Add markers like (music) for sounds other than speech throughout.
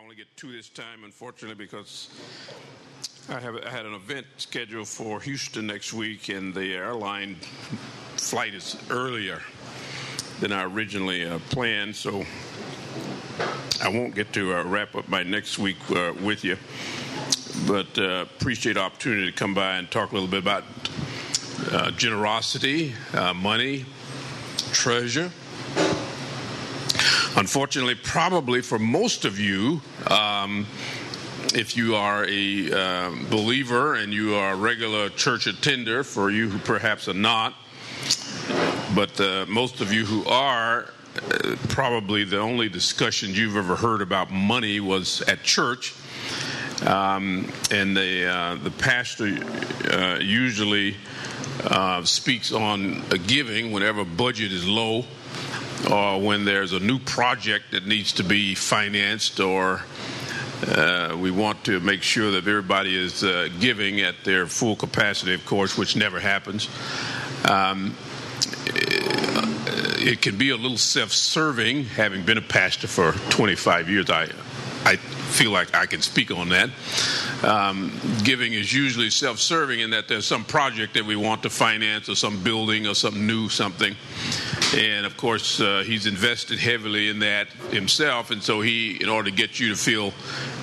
I only get two this time, unfortunately, because I have I had an event scheduled for Houston next week, and the airline flight is earlier than I originally uh, planned. So I won't get to uh, wrap up my next week uh, with you, but uh, appreciate the opportunity to come by and talk a little bit about uh, generosity, uh, money, treasure. Unfortunately, probably for most of you, um, if you are a uh, believer and you are a regular church attender, for you who perhaps are not, but uh, most of you who are, uh, probably the only discussion you've ever heard about money was at church. Um, and the, uh, the pastor uh, usually uh, speaks on giving whenever budget is low or when there's a new project that needs to be financed or uh, we want to make sure that everybody is uh, giving at their full capacity, of course, which never happens. Um, it can be a little self-serving. Having been a pastor for 25 years, I I feel like I can speak on that. Um, giving is usually self-serving in that there's some project that we want to finance, or some building, or some new something and of course uh, he's invested heavily in that himself and so he in order to get you to feel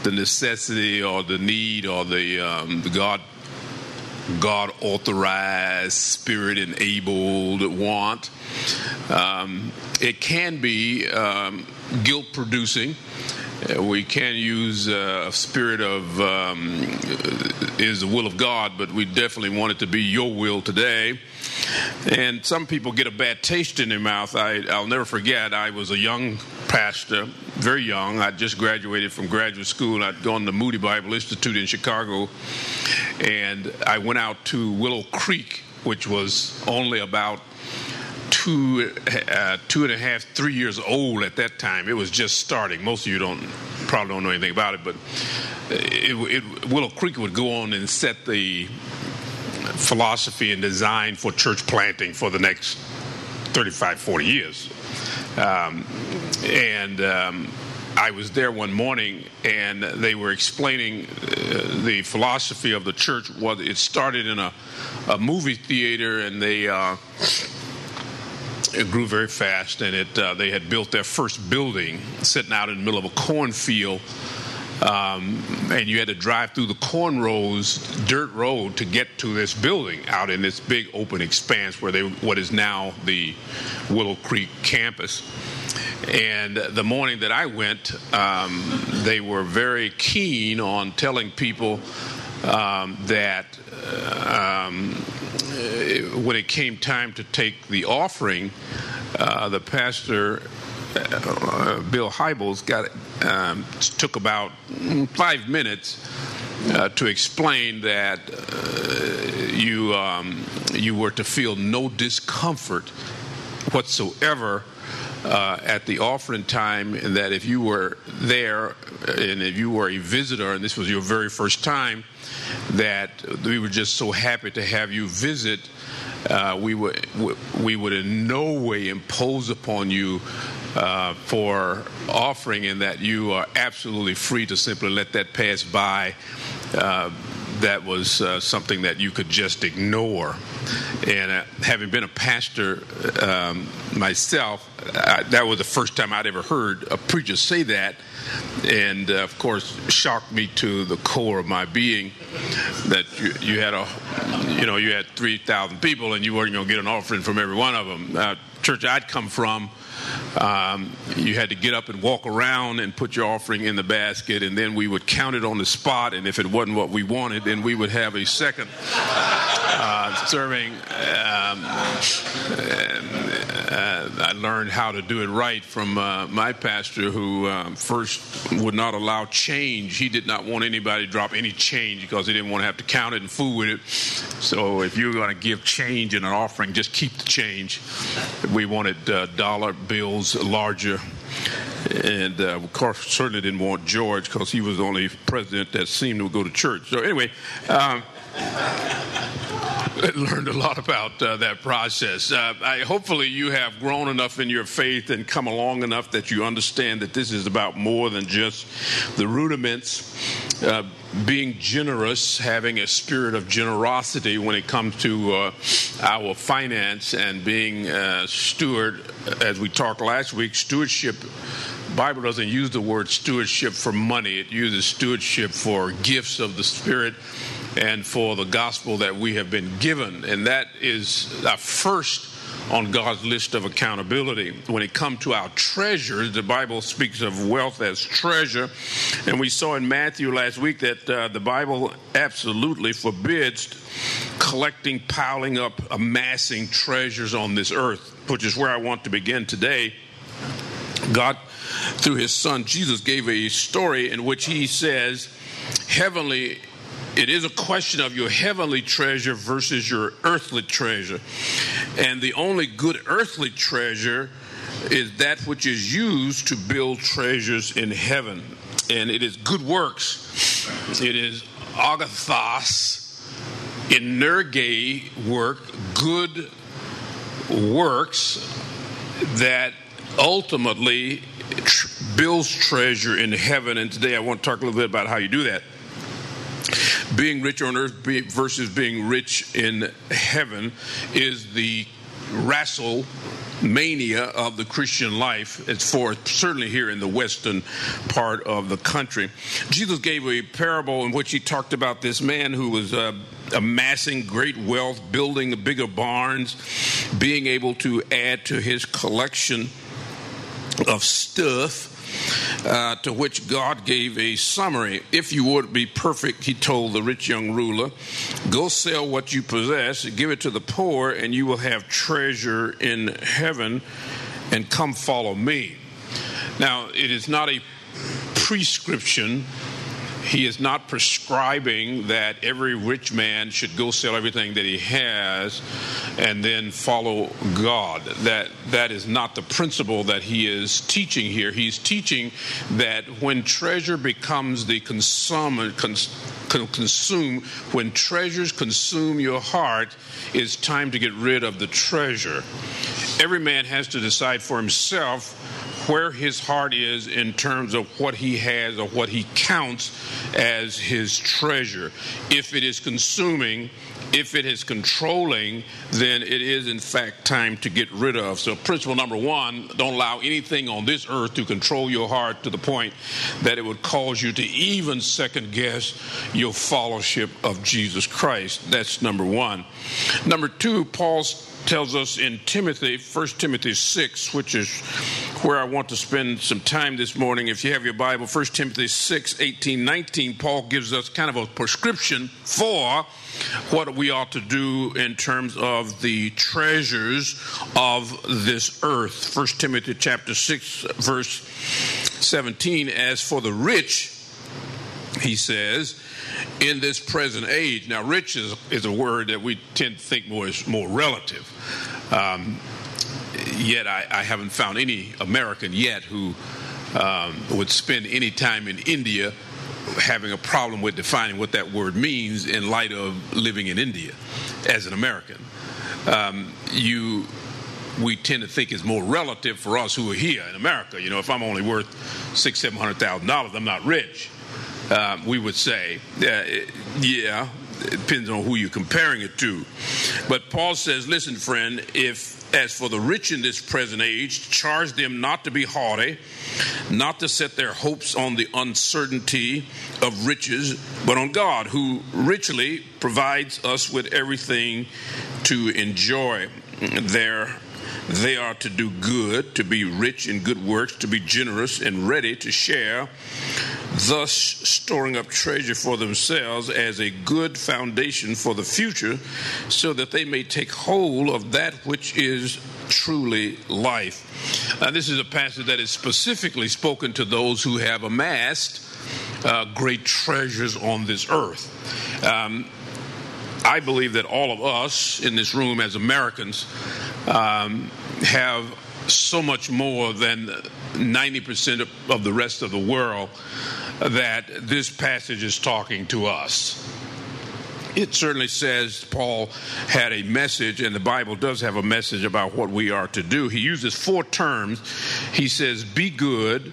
the necessity or the need or the, um, the god god authorized spirit enabled want um, it can be um, guilt producing uh, we can use uh, a spirit of um, is the will of God, but we definitely want it to be your will today. And some people get a bad taste in their mouth. I, will never forget, I was a young pastor, very young. I just graduated from graduate school. I'd gone to Moody Bible Institute in Chicago, and I went out to Willow Creek, which was only about two, uh, two and a half, three years old at that time. It was just starting. Most of you don't probably don't know anything about it, but it, it, Willow Creek would go on and set the philosophy and design for church planting for the next 35, 40 years. Um, and um, I was there one morning, and they were explaining uh, the philosophy of the church. Was it started in a, a movie theater, and they uh, it grew very fast, and it uh, they had built their first building sitting out in the middle of a cornfield. Um, and you had to drive through the corn rows, dirt road, to get to this building out in this big open expanse where they what is now the Willow Creek campus. And the morning that I went, um, they were very keen on telling people um, that um, when it came time to take the offering, uh, the pastor uh, (laughs) Bill Hybels got um, took about five minutes uh, to explain that uh, you um, you were to feel no discomfort whatsoever uh, at the offering time, and that if you were there and if you were a visitor and this was your very first time, that we were just so happy to have you visit. Uh, we would we would in no way impose upon you uh, for offering, in that you are absolutely free to simply let that pass by. Uh, that was uh, something that you could just ignore. And uh, having been a pastor um, myself, I, that was the first time I'd ever heard a preacher say that. And uh, of course, shocked me to the core of my being that you, you had a, you know, you had 3,000 people and you weren't going to get an offering from every one of them. Uh, church I'd come from, um, you had to get up and walk around and put your offering in the basket, and then we would count it on the spot. And if it wasn't what we wanted, then we would have a second uh, serving. Um, uh, I learned how to do it right from uh, my pastor, who um, first would not allow change. He did not want anybody to drop any change because he didn't want to have to count it and fool with it. So if you're going to give change in an offering, just keep the change. We wanted uh, dollar bills larger. And uh, of course, certainly didn't want George because he was the only president that seemed to go to church. So, anyway. Um, (laughs) learned a lot about uh, that process. Uh, I, hopefully, you have grown enough in your faith and come along enough that you understand that this is about more than just the rudiments. Uh, being generous, having a spirit of generosity when it comes to uh, our finance, and being a steward, as we talked last week, stewardship. Bible doesn't use the word stewardship for money. It uses stewardship for gifts of the Spirit and for the gospel that we have been given. And that is our first on God's list of accountability. When it comes to our treasures, the Bible speaks of wealth as treasure. And we saw in Matthew last week that uh, the Bible absolutely forbids collecting, piling up, amassing treasures on this earth, which is where I want to begin today. God, through his son Jesus, gave a story in which he says, Heavenly it is a question of your heavenly treasure versus your earthly treasure. And the only good earthly treasure is that which is used to build treasures in heaven. And it is good works. It is agathos, energe work, good works that ultimately tr- builds treasure in heaven. And today I want to talk a little bit about how you do that being rich on earth versus being rich in heaven is the wrestle mania of the Christian life. It's for certainly here in the western part of the country. Jesus gave a parable in which he talked about this man who was uh, amassing great wealth, building bigger barns, being able to add to his collection of stuff uh, to which God gave a summary. If you would be perfect, he told the rich young ruler, go sell what you possess, give it to the poor, and you will have treasure in heaven, and come follow me. Now, it is not a prescription he is not prescribing that every rich man should go sell everything that he has and then follow God. That that is not the principle that he is teaching here. He's teaching that when treasure becomes the consume, cons, consume when treasures consume your heart, it's time to get rid of the treasure. Every man has to decide for himself where his heart is in terms of what he has or what he counts as his treasure. If it is consuming, if it is controlling, then it is in fact time to get rid of. So, principle number one don't allow anything on this earth to control your heart to the point that it would cause you to even second guess your fellowship of Jesus Christ. That's number one. Number two, Paul's tells us in Timothy, 1 Timothy 6, which is where I want to spend some time this morning. If you have your Bible, 1 Timothy 6, 18, 19, Paul gives us kind of a prescription for what we ought to do in terms of the treasures of this earth. 1 Timothy chapter 6, verse 17, as for the rich, he says, in this present age. Now, rich is, is a word that we tend to think more is more relative. Um, yet, I, I, haven't found any American yet who um, would spend any time in India having a problem with defining what that word means in light of living in India as an American. Um, you we tend to think is more relative for us who are here in America. You know, if I'm only worth six, seven hundred thousand dollars, I'm not rich um, we would say. Uh, yeah, it depends on who you're comparing it to. But Paul says, listen, friend, if as for the rich in this present age, charge them not to be haughty, not to set their hopes on the uncertainty of riches, but on God, who richly provides us with everything to enjoy. There they are to do good, to be rich in good works, to be generous and ready to share, thus storing up treasure for themselves as a good foundation for the future, so that they may take hold of that which is truly life. Now, this is a passage that is specifically spoken to those who have amassed uh, great treasures on this earth. Um, I believe that all of us in this room as Americans um, have so much more than 90% of the rest of the world that this passage is talking to us. it certainly says Paul had a message, and the Bible does have a message about what we are to do. He uses four terms. He says, Be good,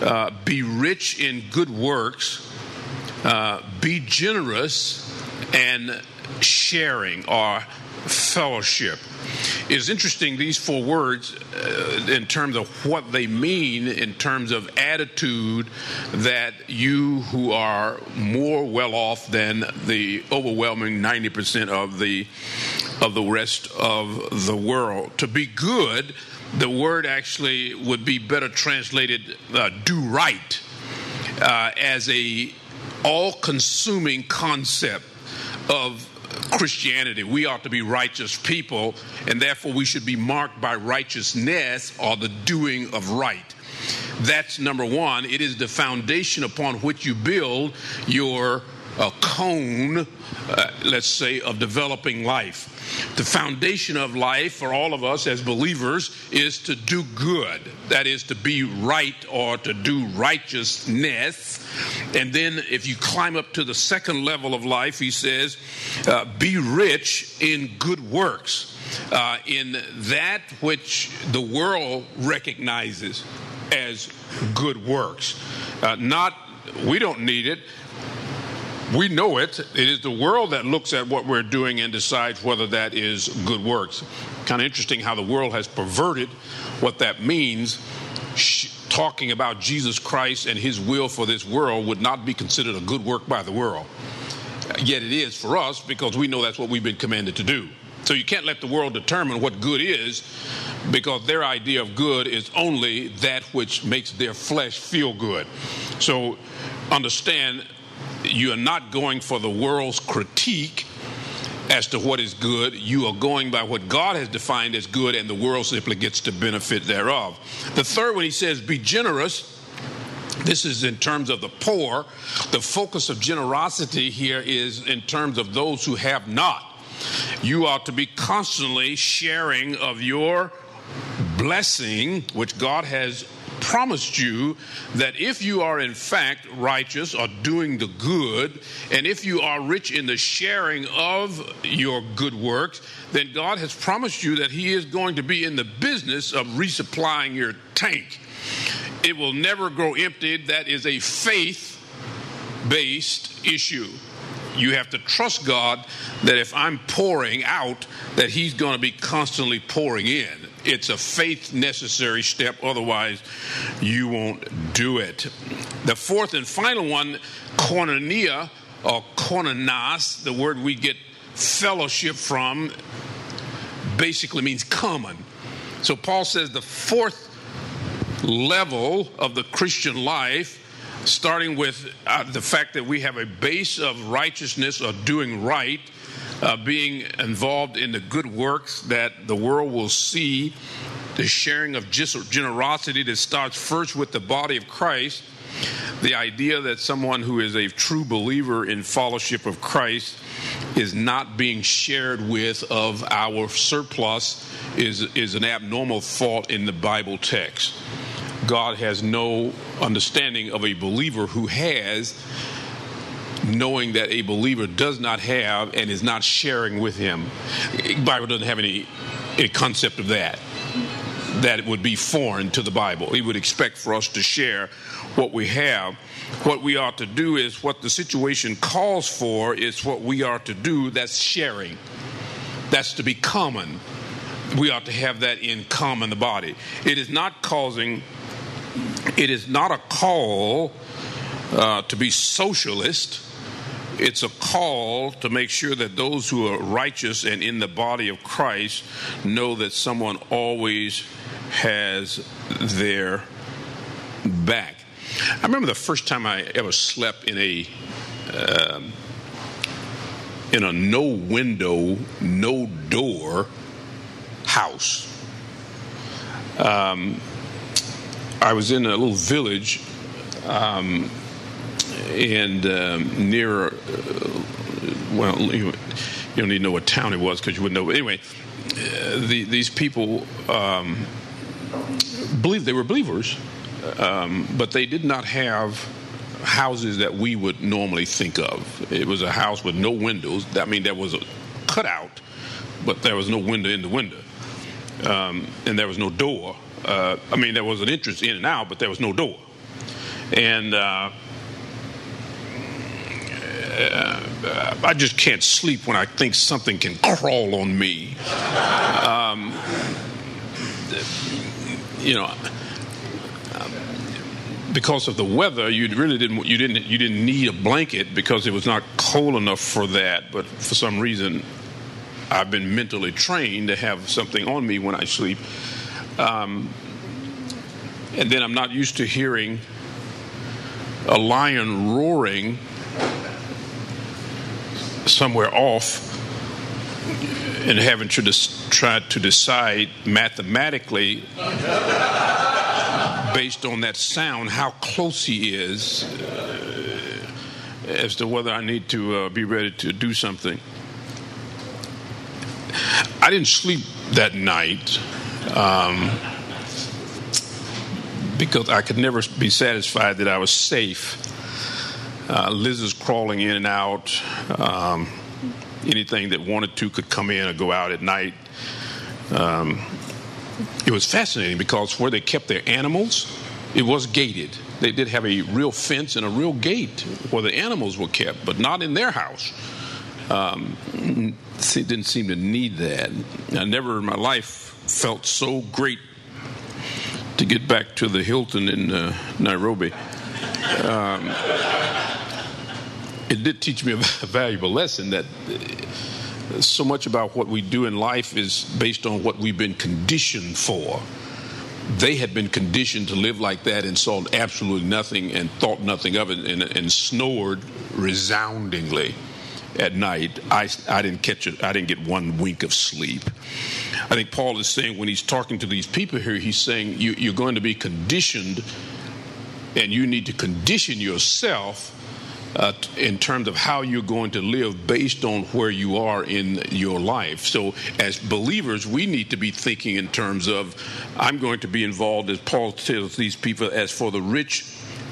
uh, be rich in good works, uh, be generous, and sharing or fellowship. It's interesting, these four words, uh, in terms of what they mean, in terms of attitude, that you who are more well off than the overwhelming 90% of the, of the rest of the world. To be good, the word actually would be better translated uh, do right uh, as a all-consuming concept of Christianity. We ought to be righteous people, and therefore we should be marked by righteousness or the doing of right. That's number one. It is the foundation upon which you build your uh, cone, uh, let's say, of developing life. The foundation of life for all of us as believers is to do good. That is to be right or to do righteousness. And then if you climb up to the second level of life, he says, uh, be rich in good works, uh, in that which the world recognizes as good works. Uh, not, we don't need it we know it. It is the world that looks at what we're doing and decides whether that is good works. Kind of interesting how the world has perverted what that means. Talking about Jesus Christ and his will for this world would not be considered a good work by the world. Yet it is for us because we know that's what we've been commanded to do. So you can't let the world determine what good is because their idea of good is only that which makes their flesh feel good. So understand you are not going for the world's critique as to what is good. You are going by what God has defined as good, and the world simply gets the benefit thereof. The third one, he says, be generous. This is in terms of the poor. The focus of generosity here is in terms of those who have not. You ought to be constantly sharing of your blessing, which God has promised you that if you are in fact righteous or doing the good, and if you are rich in the sharing of your good works, then God has promised you that He is going to be in the business of resupplying your tank. It will never grow empty. That is a faith based issue. You have to trust God that if I'm pouring out, that He's going to be constantly pouring in it's a faith necessary step, otherwise, you won't do it. The fourth and final one, koinonia or koinonos, the word we get fellowship from, basically means common. So Paul says the fourth level of the Christian life starting with uh, the fact that we have a base of righteousness or doing right uh, being involved in the good works that the world will see, the sharing of generosity that starts first with the body of Christ, the idea that someone who is a true believer in fellowship of Christ is not being shared with of our surplus is, is an abnormal thought in the Bible text. God has no understanding of a believer who has knowing that a believer does not have and is not sharing with him. The Bible doesn't have any, any concept of that. That would be foreign to the Bible. He would expect for us to share what we have. What we ought to do is what the situation calls for, is what we are to do. That's sharing. That's to be common. We ought to have that in common, the body. It is not causing, it is not a call uh, to be socialist it's a call to make sure that those who are righteous and in the body of Christ know that someone always has their back. I remember the first time I ever slept in a um, in a no window, no door house. Um, I was in a little village um, and um, near, uh, well, you, don't need to know what town it was because you wouldn't know. But anyway, uh, the, these people um, believed they were believers, um, but they did not have houses that we would normally think of. It was a house with no windows. I mean, there was a cutout, but there was no window in the window, um, and there was no door. Uh, I mean, there was an entrance in and out, but there was no door. And uh, uh, I just can't sleep when I think something can crawl on me. Um, you know, because of the weather, you really didn't you didn't you didn't need a blanket because it was not cold enough for that. But for some reason, I've been mentally trained to have something on me when I sleep. Um, and then I'm not used to hearing a lion roaring somewhere off and having to des- try to decide mathematically based on that sound how close he is uh, as to whether I need to uh, be ready to do something. I didn't sleep that night um, because I could never be satisfied that I was safe. Uh, is crawling in and out. Um, anything that wanted to could come in or go out at night. Um, it was fascinating because where they kept their animals, it was gated. They did have a real fence and a real gate where the animals were kept, but not in their house. Um, didn't seem to need that. I never in my life felt so great to get back to the Hilton in uh, Nairobi. Um, it did teach me a (laughs) valuable lesson that so much about what we do in life is based on what we've been conditioned for. They had been conditioned to live like that and saw absolutely nothing and thought nothing of it and, and snored resoundingly at night. I, I didn't catch it. I didn't get one wink of sleep. I think Paul is saying when he's talking to these people here, he's saying you, you're going to be conditioned and you need to condition yourself uh, in terms of how you're going to live based on where you are in your life. So, as believers, we need to be thinking in terms of I'm going to be involved, as Paul tells these people, as for the rich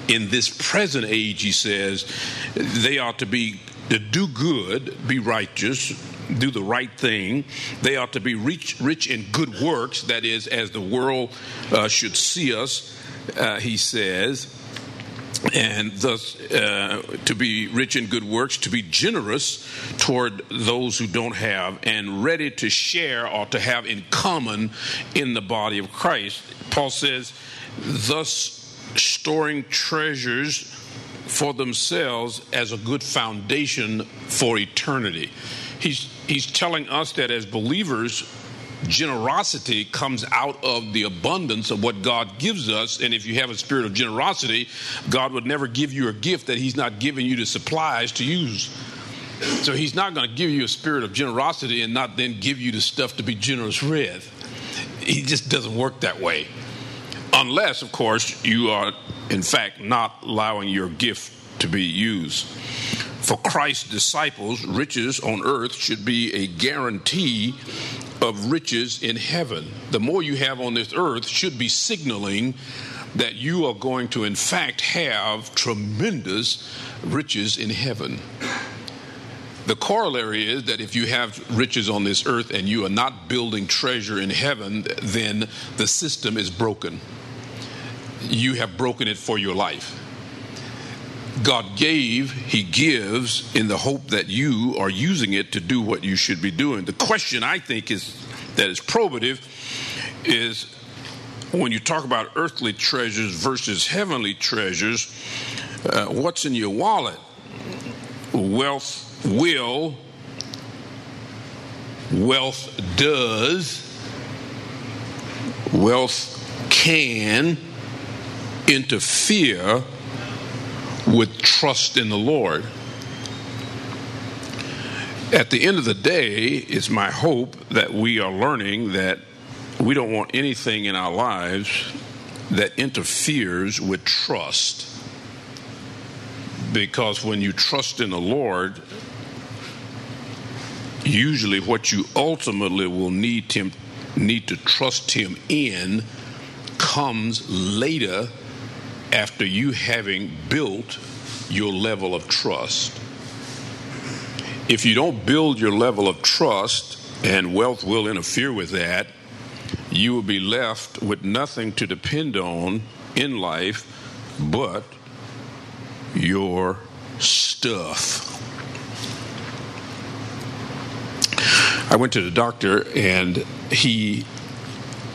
in this present age, he says, they ought to be to do good, be righteous, do the right thing. They ought to be rich, rich in good works, that is, as the world uh, should see us, uh, he says and thus uh, to be rich in good works, to be generous toward those who don't have, and ready to share or to have in common in the body of Christ. Paul says, thus storing treasures for themselves as a good foundation for eternity. He's, he's telling us that as believers, generosity comes out of the abundance of what God gives us. And if you have a spirit of generosity, God would never give you a gift that He's not giving you the supplies to use. So He's not going to give you a spirit of generosity and not then give you the stuff to be generous with. He just doesn't work that way. Unless, of course, you are, in fact, not allowing your gift to be used. For Christ's disciples, riches on earth should be a guarantee of riches in heaven. The more you have on this earth should be signaling that you are going to, in fact, have tremendous riches in heaven. The corollary is that if you have riches on this earth and you are not building treasure in heaven, then the system is broken. You have broken it for your life. God gave, He gives in the hope that you are using it to do what you should be doing. The question I think is that is probative is when you talk about earthly treasures versus heavenly treasures, uh, what's in your wallet? Wealth will, wealth does, wealth can interfere with trust in the Lord. At the end of the day, it's my hope that we are learning that we don't want anything in our lives that interferes with trust. Because when you trust in the Lord, usually what you ultimately will need him need to trust him in comes later after you having built your level of trust. If you don't build your level of trust, and wealth will interfere with that, you will be left with nothing to depend on in life but your stuff. I went to the doctor and he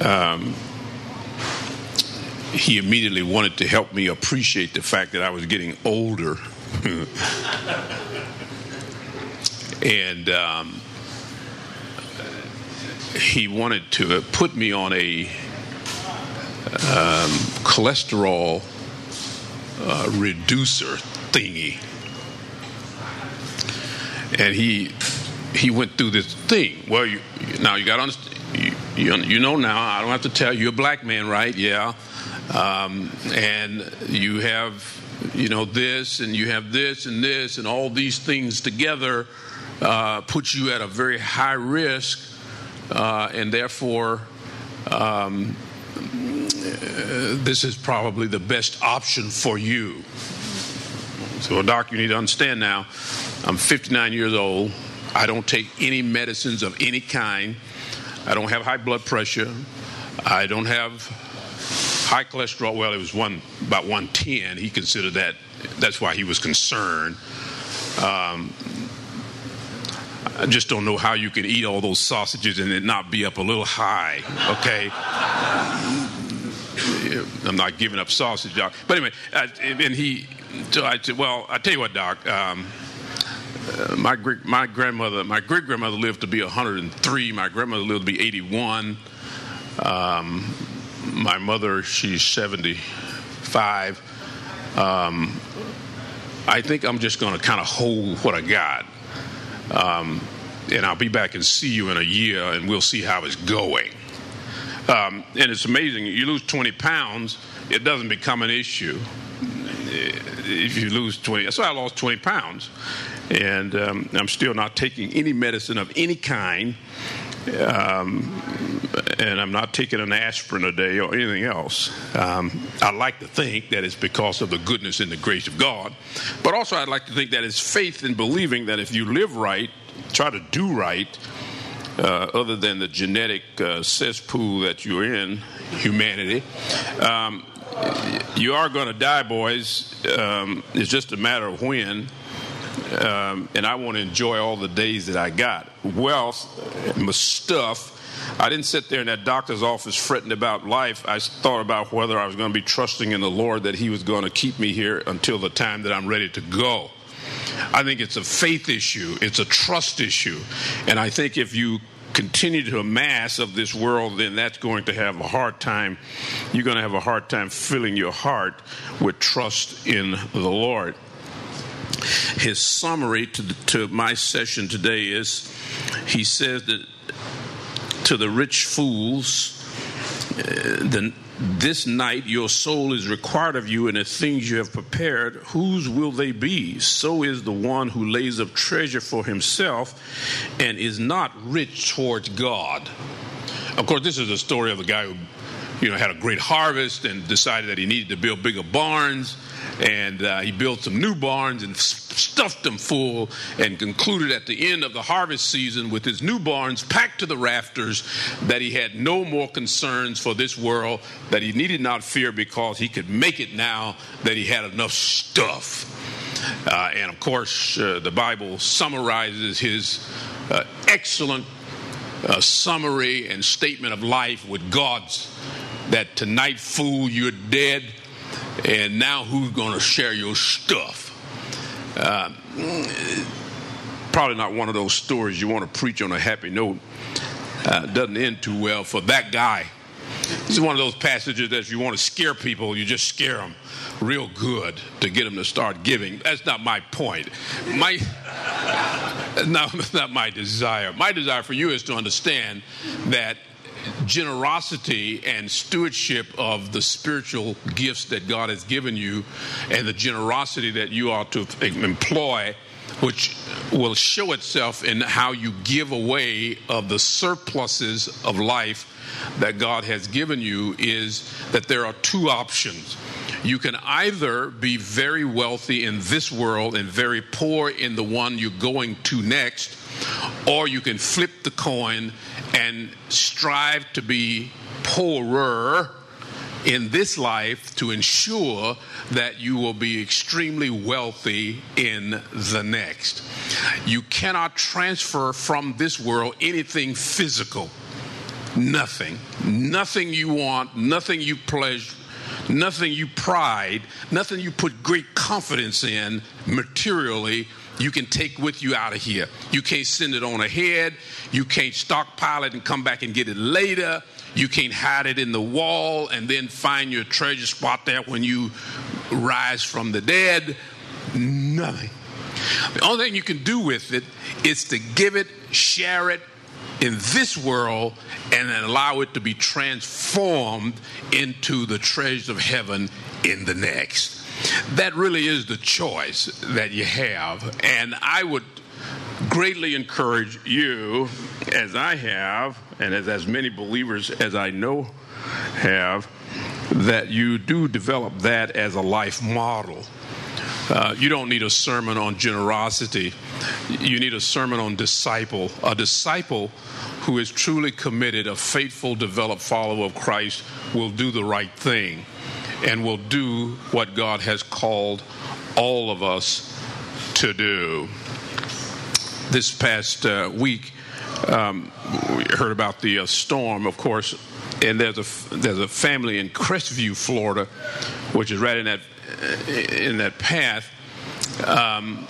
um, he immediately wanted to help me appreciate the fact that I was getting older. (laughs) and um, he wanted to put me on a um, cholesterol uh, reducer thingy. And he he went through this thing. Well, you, now you got to understand. You, you, you, know now. I don't have to tell you. You're a black man, right? Yeah. Um, and you have you know this, and you have this, and this, and all these things together uh, put you at a very high risk, uh, and therefore. Um, this is probably the best option for you. So, doc, you need to understand now. I'm 59 years old. I don't take any medicines of any kind. I don't have high blood pressure. I don't have high cholesterol. Well, it was one about 110. He considered that. That's why he was concerned. Um, I just don't know how you can eat all those sausages and it not be up a little high. Okay. I'm not giving up sausage, doc. But anyway, uh, and he, so I said, well, I tell you what, doc. Um, uh, my my grandmother, my great grandmother lived to be 103. My grandmother lived to be 81. Um, my mother, she's 75. Um, I think I'm just going to kind of hold what I got. Um, and I'll be back and see you in a year, and we'll see how it's going. Um, and it's amazing. You lose 20 pounds, it doesn't become an issue. If you lose 20, that's why I lost 20 pounds. And um, I'm still not taking any medicine of any kind. Um, and I'm not taking an aspirin a day or anything else. Um, I like to think that it's because of the goodness and the grace of God, but also I'd like to think that it's faith in believing that if you live right, try to do right, uh, other than the genetic uh, cesspool that you're in, humanity. Um, you are going to die, boys. Um, it's just a matter of when. Um, and I want to enjoy all the days that I got. Wealth, my stuff. I didn't sit there in that doctor's office fretting about life. I thought about whether I was going to be trusting in the Lord that He was going to keep me here until the time that I'm ready to go. I think it's a faith issue, it's a trust issue. And I think if you continue to amass of this world, then that's going to have a hard time. You're going to have a hard time filling your heart with trust in the Lord. His summary to, the, to my session today is he says that to the rich fools, uh, the this night your soul is required of you, and the things you have prepared, whose will they be? So is the one who lays up treasure for himself and is not rich towards God. Of course, this is the story of a guy who, you know, had a great harvest and decided that he needed to build bigger barns and uh, he built some new barns and stuffed them full and concluded at the end of the harvest season with his new barns packed to the rafters that he had no more concerns for this world that he needed not fear because he could make it now that he had enough stuff. Uh, and of course uh, the bible summarizes his uh, excellent uh, summary and statement of life with god's that tonight fool you're dead and now who's going to share your stuff? Uh, probably not one of those stories you want to preach on a happy note. Uh, doesn't end too well for that guy. This is one of those passages that if you want to scare people, you just scare them real good to get them to start giving. That's not my point. My, (laughs) not, not my desire. My desire for you is to understand that generosity and stewardship of the spiritual gifts that God has given you and the generosity that you are to employ which will show itself in how you give away of the surpluses of life that God has given you is that there are two options. You can either be very wealthy in this world and very poor in the one you're going to next, or you can flip the coin and strive to be poorer in this life to ensure that you will be extremely wealthy in the next. You cannot transfer from this world anything physical. Nothing. Nothing you want, nothing you pleasure, nothing you pride, nothing you put great confidence in materially you can take with you out of here. You can't send it on ahead. You can't stockpile it and come back and get it later. You can't hide it in the wall and then find your treasure spot there when you rise from the dead. Nothing. The only thing you can do with it is to give it, share it in this world, and allow it to be transformed into the treasures of heaven in the next. That really is the choice that you have. And I would greatly encourage you, as I have, and as as many believers as I know have, that you do develop that as a life model. Uh, you don't need a sermon on generosity. You need a sermon on disciple. A disciple who is truly committed, a faithful, developed follower of Christ, will do the right thing and will do what God has called all of us to do. This past uh, week, um, we heard about the uh, storm, of course, and there's a there's a family in Crestview, Florida, which is right in that in that path. Um,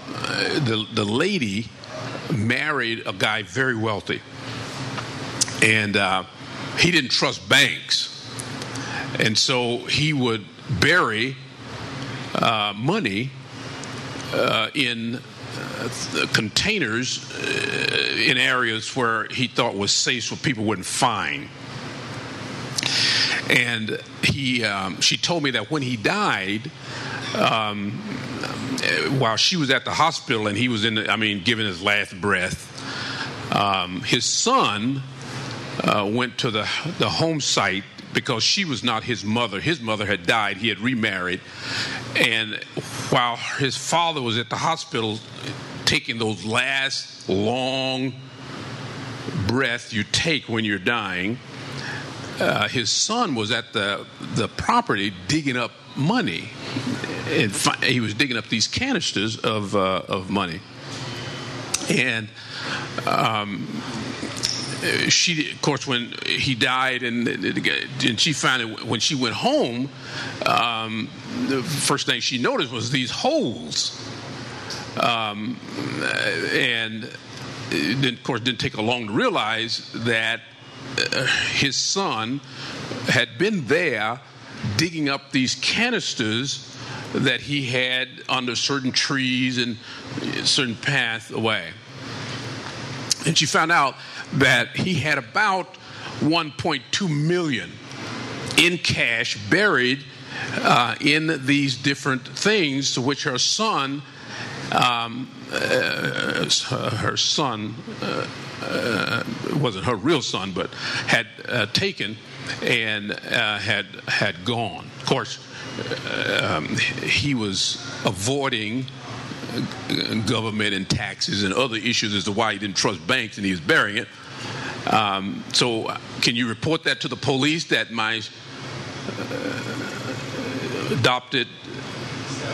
the the lady married a guy very wealthy, and uh, he didn't trust banks, and so he would bury uh, money uh, in uh, containers uh, in areas where he thought was safe so people wouldn't find. And he, um, she told me that when he died, um, while she was at the hospital and he was in, the, I mean, giving his last breath, um, his son uh, went to the the home site because she was not his mother. His mother had died. He had remarried, and while his father was at the hospital taking those last long breaths you take when you're dying, uh, his son was at the the property digging up money, and fi- he was digging up these canisters of uh, of money, and. Um, she, of course, when he died, and, and she found it when she went home. Um, the first thing she noticed was these holes, um, and then, of course, didn't take long to realize that uh, his son had been there digging up these canisters that he had under certain trees and certain path away. And she found out that he had about 1.2 million in cash buried uh, in these different things to which her son um, uh, her son uh, uh, wasn't her real son but had uh, taken and uh, had had gone. Of course um, he was avoiding government and taxes and other issues as to why he didn't trust banks and he was burying it um, so, can you report that to the police that my uh, adopted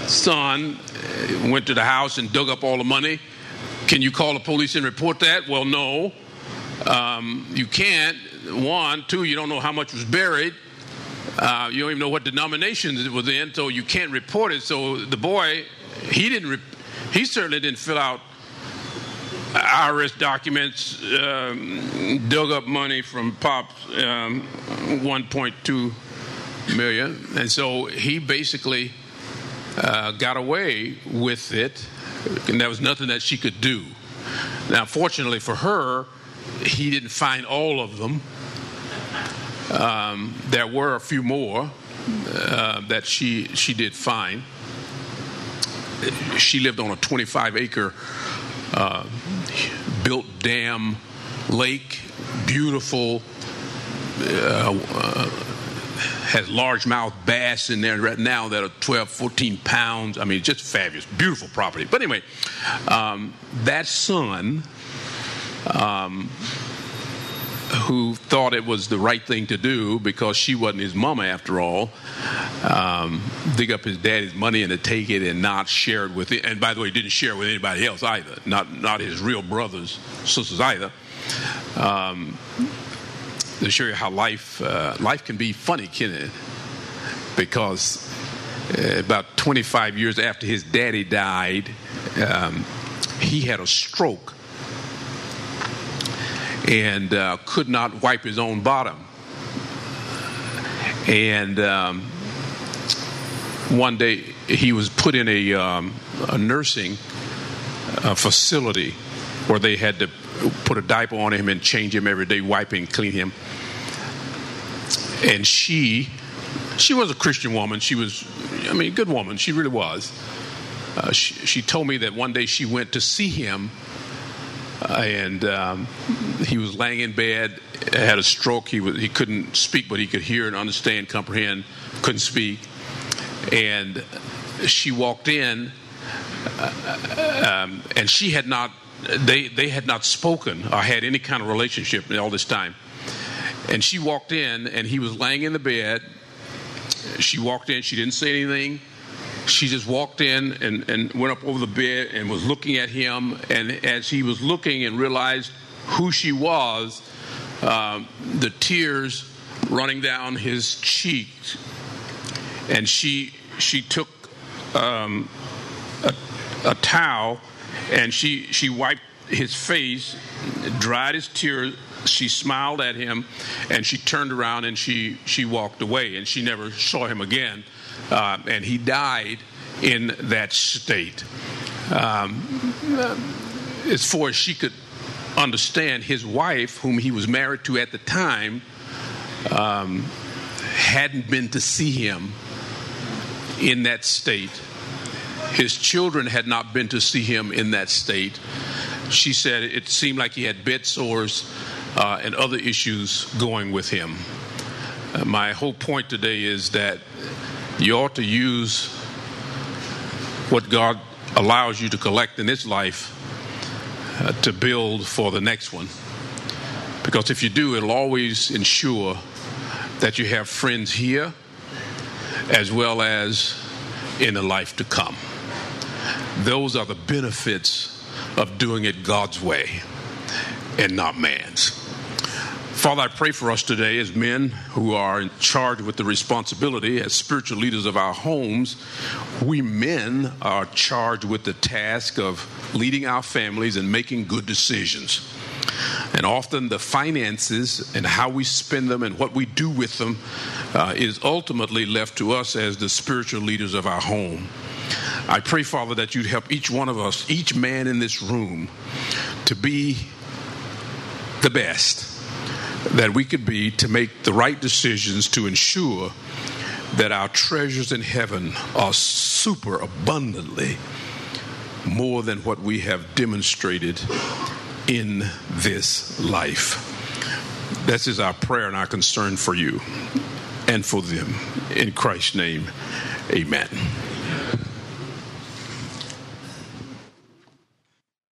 son uh, went to the house and dug up all the money? Can you call the police and report that? Well, no. Um, you can't. One, two, you don't know how much was buried. Uh, you don't even know what denomination it was in, so you can't report it. So the boy, he didn't. Re- he certainly didn't fill out IRS documents, um, dug up money from Pop's um, 1.2 million, and so he basically uh, got away with it, and there was nothing that she could do. Now, fortunately for her, he didn't find all of them. Um, there were a few more uh, that she she did find. She lived on a 25 acre uh, built dam lake, beautiful, uh, uh, has largemouth bass in there right now that are 12, 14 pounds. I mean, just fabulous, beautiful property. But anyway, um, that son, um, who thought it was the right thing to do because she wasn't his mama after all, um, dig up his daddy's money and to take it and not share it with it. And by the way, didn't share it with anybody else either, not not his real brothers, sisters either. Um, to show you how life uh, life can be funny, can it? Because uh, about 25 years after his daddy died, um, he had a stroke and uh, could not wipe his own bottom. And um, one day he was put in a, um, a nursing uh, facility where they had to put a diaper on him and change him every day, wipe and clean him. And she, she was a Christian woman. She was, I mean, a good woman. She really was. Uh, she, she, told me that one day she went to see him, and um, he was laying in bed, had a stroke. He was, he couldn't speak, but he could hear and understand, comprehend. Couldn't speak, and she walked in, uh, um, and she had not they they had not spoken or had any kind of relationship all this time. And she walked in, and he was laying in the bed. She walked in. She didn't say anything. She just walked in and, and went up over the bed and was looking at him. And as he was looking and realized who she was, um, the tears running down his cheeks. And she she took um, a, a towel and she she wiped his face, dried his tears. She smiled at him, and she turned around and she she walked away, and she never saw him again. Uh, and he died in that state. Um, as far as she could understand, his wife, whom he was married to at the time, um, hadn't been to see him in that state his children had not been to see him in that state. She said it seemed like he had bed sores uh, and other issues going with him. Uh, my whole point today is that you ought to use what God allows you to collect in this life uh, to build for the next one. Because if you do, it'll always ensure that you have friends here as well as in the life to come. Those are the benefits of doing it God's way and not man's. Father, I pray for us today as men who are in charge with the responsibility as spiritual leaders of our homes. We men are charged with the task of leading our families and making good decisions. And often the finances and how we spend them and what we do with them uh, is ultimately left to us as the spiritual leaders of our home. I pray, Father, that you'd help each one of us, each man in this room, to be the best that we could be to make the right decisions to ensure that our treasures in heaven are super abundantly more than what we have demonstrated in this life. This is our prayer and our concern for you and for them. In Christ's name, amen.